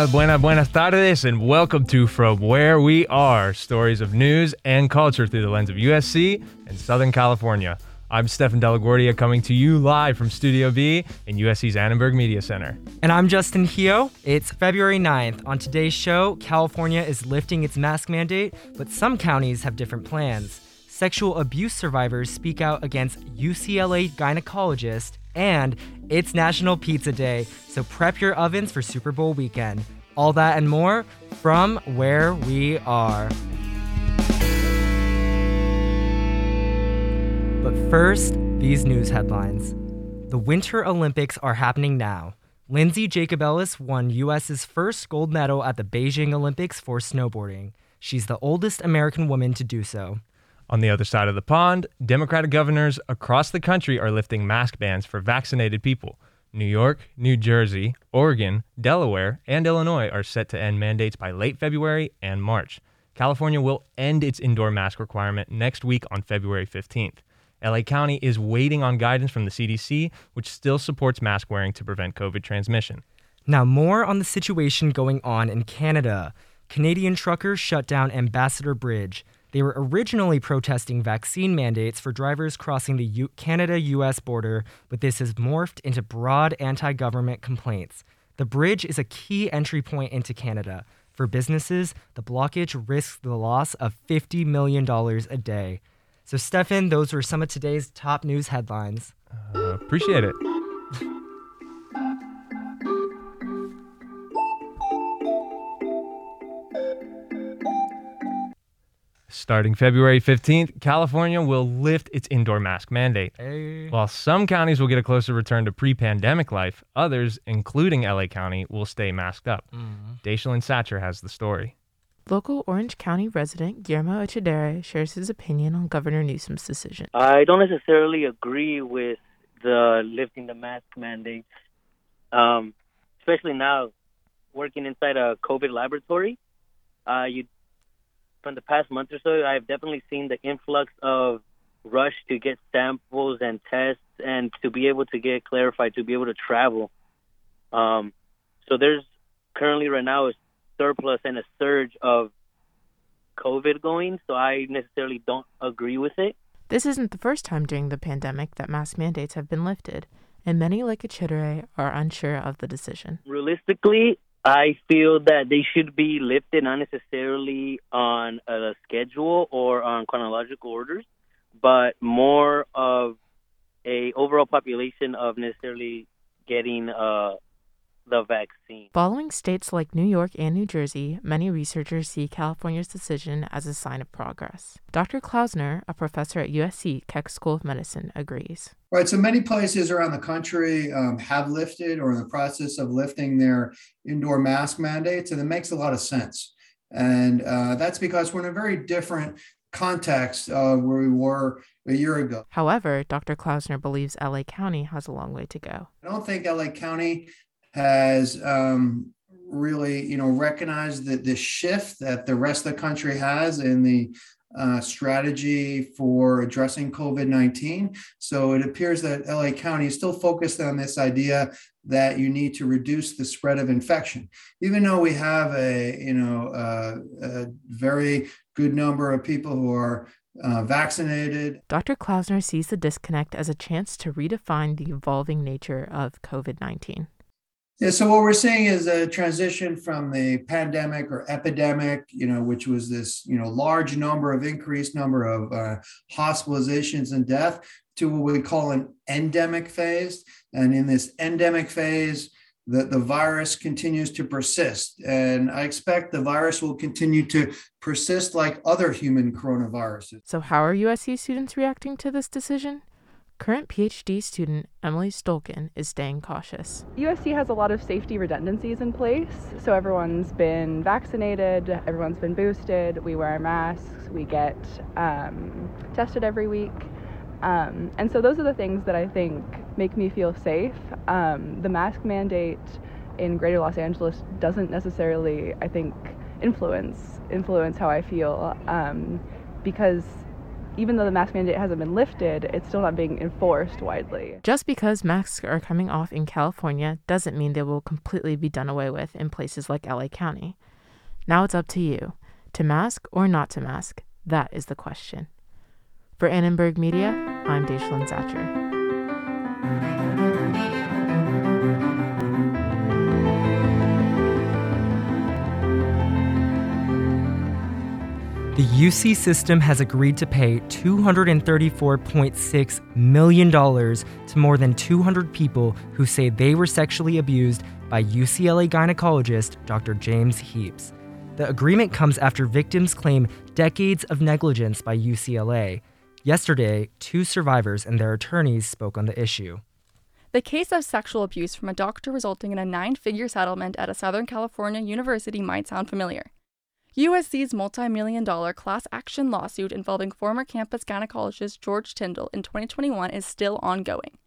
Buenas, buenas, buenas tardes, and welcome to From Where We Are stories of news and culture through the lens of USC and Southern California. I'm Stefan Delaguardia coming to you live from Studio B in USC's Annenberg Media Center. And I'm Justin Hio. It's February 9th. On today's show, California is lifting its mask mandate, but some counties have different plans. Sexual abuse survivors speak out against UCLA gynecologist, and it's National Pizza Day, so prep your ovens for Super Bowl weekend. All that and more from where we are. But first, these news headlines. The Winter Olympics are happening now. Lindsey Jacobellis won US's first gold medal at the Beijing Olympics for snowboarding. She's the oldest American woman to do so. On the other side of the pond, Democratic governors across the country are lifting mask bans for vaccinated people. New York, New Jersey, Oregon, Delaware, and Illinois are set to end mandates by late February and March. California will end its indoor mask requirement next week on February 15th. LA County is waiting on guidance from the CDC, which still supports mask wearing to prevent COVID transmission. Now, more on the situation going on in Canada. Canadian truckers shut down Ambassador Bridge. They were originally protesting vaccine mandates for drivers crossing the U- Canada US border, but this has morphed into broad anti government complaints. The bridge is a key entry point into Canada. For businesses, the blockage risks the loss of $50 million a day. So, Stefan, those were some of today's top news headlines. Uh, appreciate it. Starting February 15th, California will lift its indoor mask mandate. Hey. While some counties will get a closer return to pre pandemic life, others, including LA County, will stay masked up. Mm. Daishalyn Satcher has the story. Local Orange County resident Guillermo Echedere shares his opinion on Governor Newsom's decision. I don't necessarily agree with the lifting the mask mandate, um, especially now working inside a COVID laboratory. Uh, you, from the past month or so, I've definitely seen the influx of rush to get samples and tests and to be able to get clarified, to be able to travel. Um, so there's currently right now a surplus and a surge of COVID going, so I necessarily don't agree with it. This isn't the first time during the pandemic that mask mandates have been lifted, and many like Echedere are unsure of the decision. Realistically, I feel that they should be lifted not necessarily on a schedule or on chronological orders, but more of a overall population of necessarily getting uh, the vaccine. Following states like New York and New Jersey, many researchers see California's decision as a sign of progress. Dr. Klausner, a professor at USC Keck School of Medicine, agrees. Right. So many places around the country um, have lifted or in the process of lifting their indoor mask mandates, and it makes a lot of sense. And uh, that's because we're in a very different context uh, where we were a year ago. However, Dr. Klausner believes LA County has a long way to go. I don't think LA County has um, really, you know, recognized that the shift that the rest of the country has in the uh, strategy for addressing COVID 19. So it appears that LA County is still focused on this idea that you need to reduce the spread of infection, even though we have a, you know, uh, a very good number of people who are uh, vaccinated. Dr. Klausner sees the disconnect as a chance to redefine the evolving nature of COVID 19. Yeah, so what we're seeing is a transition from the pandemic or epidemic, you know, which was this, you know, large number of increased number of uh, hospitalizations and death to what we call an endemic phase. And in this endemic phase, the, the virus continues to persist. And I expect the virus will continue to persist like other human coronaviruses. So, how are USC students reacting to this decision? Current PhD student Emily Stolkin is staying cautious. USC has a lot of safety redundancies in place. So everyone's been vaccinated, everyone's been boosted, we wear masks, we get um, tested every week. Um, and so those are the things that I think make me feel safe. Um, the mask mandate in Greater Los Angeles doesn't necessarily, I think, influence influence how I feel um, because even though the mask mandate hasn't been lifted, it's still not being enforced widely. Just because masks are coming off in California doesn't mean they will completely be done away with in places like LA County. Now it's up to you. To mask or not to mask? That is the question. For Annenberg Media, I'm Daishalyn Satcher. The UC system has agreed to pay $234.6 million to more than 200 people who say they were sexually abused by UCLA gynecologist Dr. James Heaps. The agreement comes after victims claim decades of negligence by UCLA. Yesterday, two survivors and their attorneys spoke on the issue. The case of sexual abuse from a doctor resulting in a nine figure settlement at a Southern California university might sound familiar. USC's multi million dollar class action lawsuit involving former campus gynecologist George Tyndall in 2021 is still ongoing.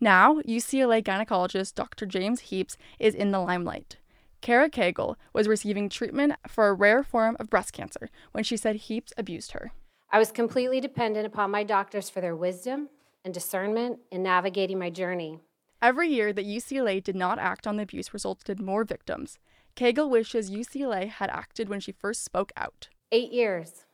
Now, UCLA gynecologist Dr. James Heaps is in the limelight. Kara Cagle was receiving treatment for a rare form of breast cancer when she said Heaps abused her. I was completely dependent upon my doctors for their wisdom and discernment in navigating my journey. Every year that UCLA did not act on the abuse resulted in more victims. Cagle wishes UCLA had acted when she first spoke out. Eight years.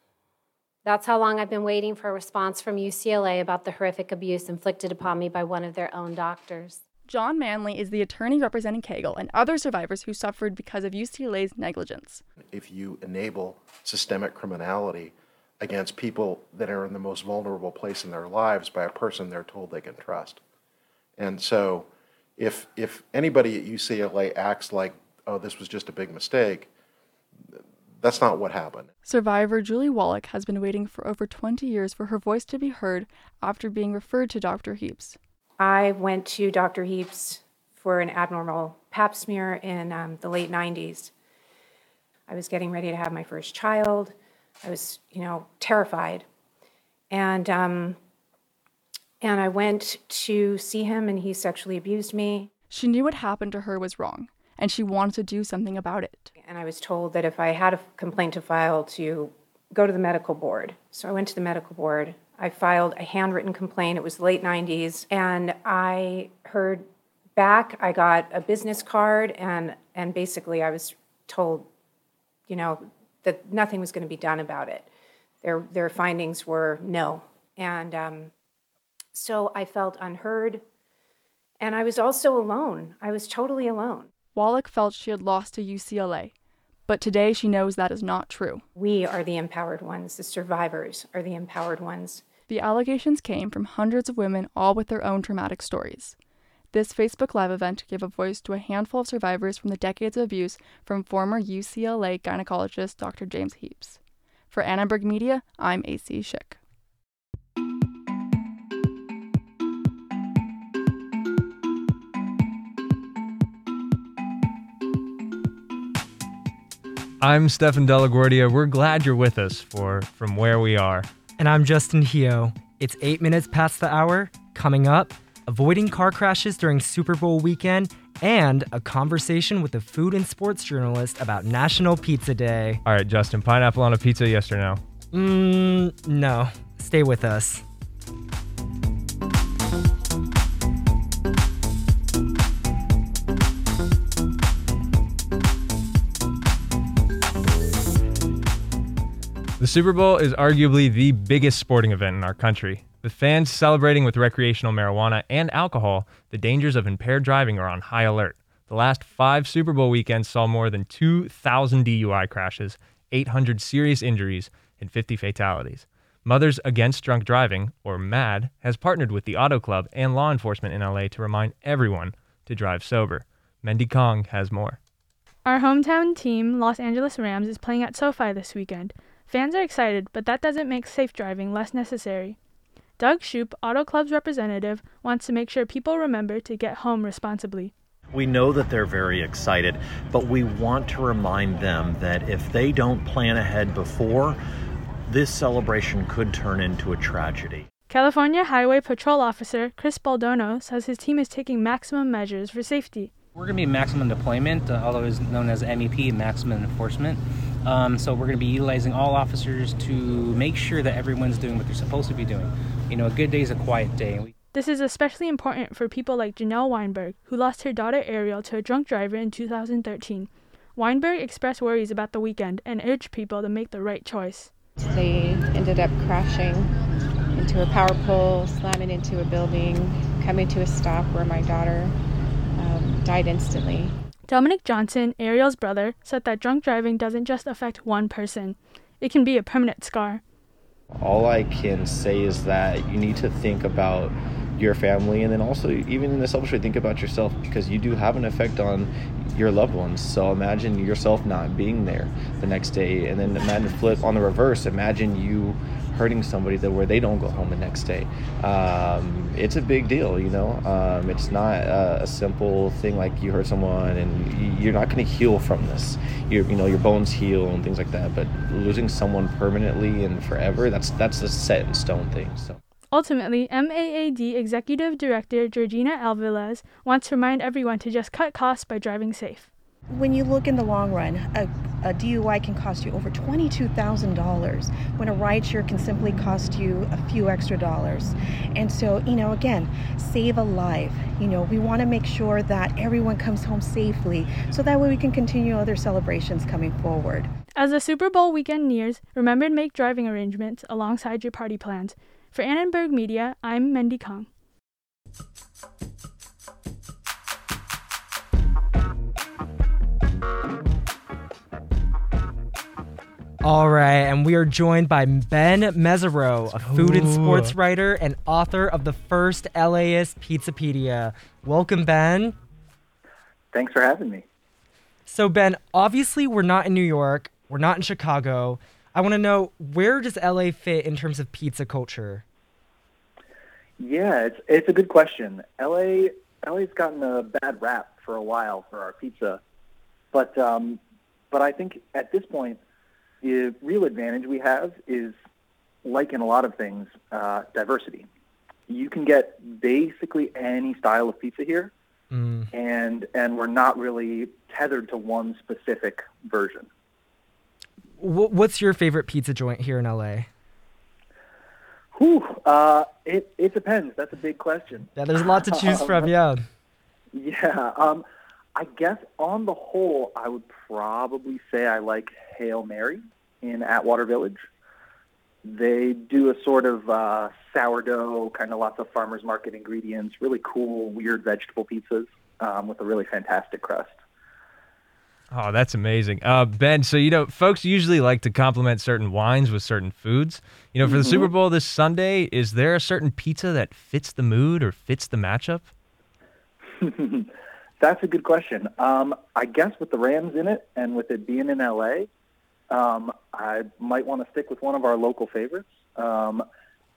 That's how long I've been waiting for a response from UCLA about the horrific abuse inflicted upon me by one of their own doctors. John Manly is the attorney representing Cagle and other survivors who suffered because of UCLA's negligence. If you enable systemic criminality against people that are in the most vulnerable place in their lives by a person they're told they can trust. And so if if anybody at UCLA acts like oh, this was just a big mistake. That's not what happened. Survivor Julie Wallach has been waiting for over 20 years for her voice to be heard after being referred to Dr. Heaps. I went to Dr. Heaps for an abnormal pap smear in um, the late 90s. I was getting ready to have my first child. I was, you know, terrified. And um, and I went to see him and he sexually abused me. She knew what happened to her was wrong and she wanted to do something about it. And I was told that if I had a complaint to file, to go to the medical board. So I went to the medical board. I filed a handwritten complaint. It was late 90s. And I heard back. I got a business card, and, and basically I was told, you know, that nothing was going to be done about it. Their, their findings were no. And um, so I felt unheard. And I was also alone. I was totally alone. Wallach felt she had lost to UCLA, but today she knows that is not true. We are the empowered ones, the survivors are the empowered ones. The allegations came from hundreds of women, all with their own traumatic stories. This Facebook Live event gave a voice to a handful of survivors from the decades of abuse from former UCLA gynecologist Dr. James Heaps. For Annenberg Media, I'm AC Schick. I'm Stefan Delaguardia. We're glad you're with us for From Where We Are. And I'm Justin Hio. It's eight minutes past the hour. Coming up, avoiding car crashes during Super Bowl weekend, and a conversation with a food and sports journalist about National Pizza Day. All right, Justin, pineapple on a pizza, yes or no? Mmm, no. Stay with us. The Super Bowl is arguably the biggest sporting event in our country. With fans celebrating with recreational marijuana and alcohol, the dangers of impaired driving are on high alert. The last five Super Bowl weekends saw more than 2,000 DUI crashes, 800 serious injuries, and 50 fatalities. Mothers Against Drunk Driving, or MADD, has partnered with the Auto Club and law enforcement in LA to remind everyone to drive sober. Mendy Kong has more. Our hometown team, Los Angeles Rams, is playing at SoFi this weekend. Fans are excited, but that doesn't make safe driving less necessary. Doug Shupe, Auto Club's representative, wants to make sure people remember to get home responsibly. We know that they're very excited, but we want to remind them that if they don't plan ahead before, this celebration could turn into a tragedy. California Highway Patrol Officer Chris Baldono says his team is taking maximum measures for safety. We're going to be maximum deployment, uh, it's known as MEP, maximum enforcement. Um, so we're going to be utilizing all officers to make sure that everyone's doing what they're supposed to be doing. You know, a good day is a quiet day. This is especially important for people like Janelle Weinberg, who lost her daughter Ariel to a drunk driver in 2013. Weinberg expressed worries about the weekend and urged people to make the right choice. They ended up crashing into a power pole, slamming into a building, coming to a stop where my daughter um, died instantly. Dominic Johnson, Ariel's brother, said that drunk driving doesn't just affect one person, it can be a permanent scar. All I can say is that you need to think about your family and then also even in the selfish way think about yourself because you do have an effect on your loved ones. So imagine yourself not being there the next day and then imagine flip on the reverse. Imagine you hurting somebody that where they don't go home the next day. Um, it's a big deal you know? Um, it's not a, a, simple thing like you hurt someone and you're not going to heal from this. You you know your bones heal and things like that but losing someone permanently and forever that's that's a set in stone thing so. Ultimately, MADD Executive Director Georgina Alvarez wants to remind everyone to just cut costs by driving safe. When you look in the long run, a, a DUI can cost you over $22,000 when a rideshare can simply cost you a few extra dollars. And so, you know, again, save a life. You know, we want to make sure that everyone comes home safely so that way we can continue other celebrations coming forward. As the Super Bowl weekend nears, remember to make driving arrangements alongside your party plans. For Annenberg Media, I'm Mendy Kong. All right, and we are joined by Ben Mesirow, a food and sports writer and author of the first LAist Pizzapedia. Welcome, Ben. Thanks for having me. So, Ben, obviously, we're not in New York, we're not in Chicago. I want to know where does LA fit in terms of pizza culture? Yeah, it's it's a good question. LA LA's gotten a bad rap for a while for our pizza, but um, but I think at this point, the real advantage we have is, like in a lot of things, uh, diversity. You can get basically any style of pizza here, mm. and and we're not really tethered to one specific version. What's your favorite pizza joint here in LA? Whew, uh, it it depends. That's a big question. Yeah, there's a lot to choose from. Yeah. Yeah. Um, I guess on the whole, I would probably say I like Hail Mary in Atwater Village. They do a sort of uh, sourdough, kind of lots of farmers market ingredients, really cool, weird vegetable pizzas um, with a really fantastic crust. Oh, that's amazing. Uh, ben, so, you know, folks usually like to complement certain wines with certain foods. You know, for the mm-hmm. Super Bowl this Sunday, is there a certain pizza that fits the mood or fits the matchup? that's a good question. Um, I guess with the Rams in it and with it being in LA, um, I might want to stick with one of our local favorites. Um,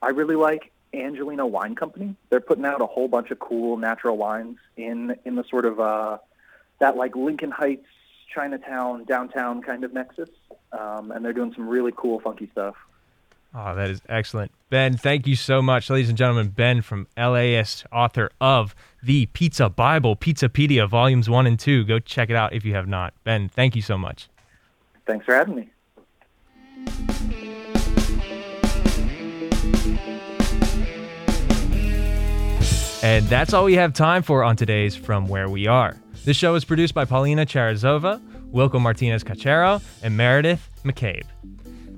I really like Angeleno Wine Company. They're putting out a whole bunch of cool natural wines in in the sort of uh, that like Lincoln Heights Chinatown, downtown kind of nexus, um, and they're doing some really cool, funky stuff. Oh, that is excellent. Ben, thank you so much. Ladies and gentlemen, Ben from LAist, author of The Pizza Bible, Pizzapedia, Volumes 1 and 2. Go check it out if you have not. Ben, thank you so much. Thanks for having me. And that's all we have time for on today's From Where We Are. This show is produced by Paulina Charazova, Wilco Martinez Cachero, and Meredith McCabe.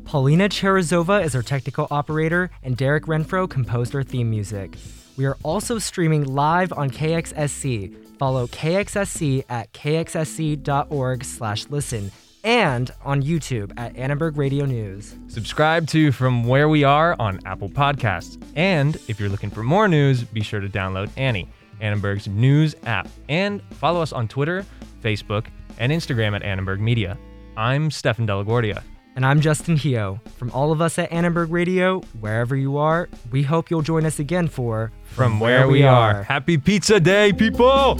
Paulina Charazova is our technical operator, and Derek Renfro composed our theme music. We are also streaming live on KXSC. Follow KXSC at kxsc.org slash listen and on YouTube at Annenberg Radio News. Subscribe to From Where We Are on Apple Podcasts. And if you're looking for more news, be sure to download Annie. Annenberg's news app, and follow us on Twitter, Facebook, and Instagram at Annenberg Media. I'm Stefan Delaguardia. And I'm Justin Hio. From all of us at Annenberg Radio, wherever you are, we hope you'll join us again for From, From Where, Where, We are. are. Happy Pizza Day, people!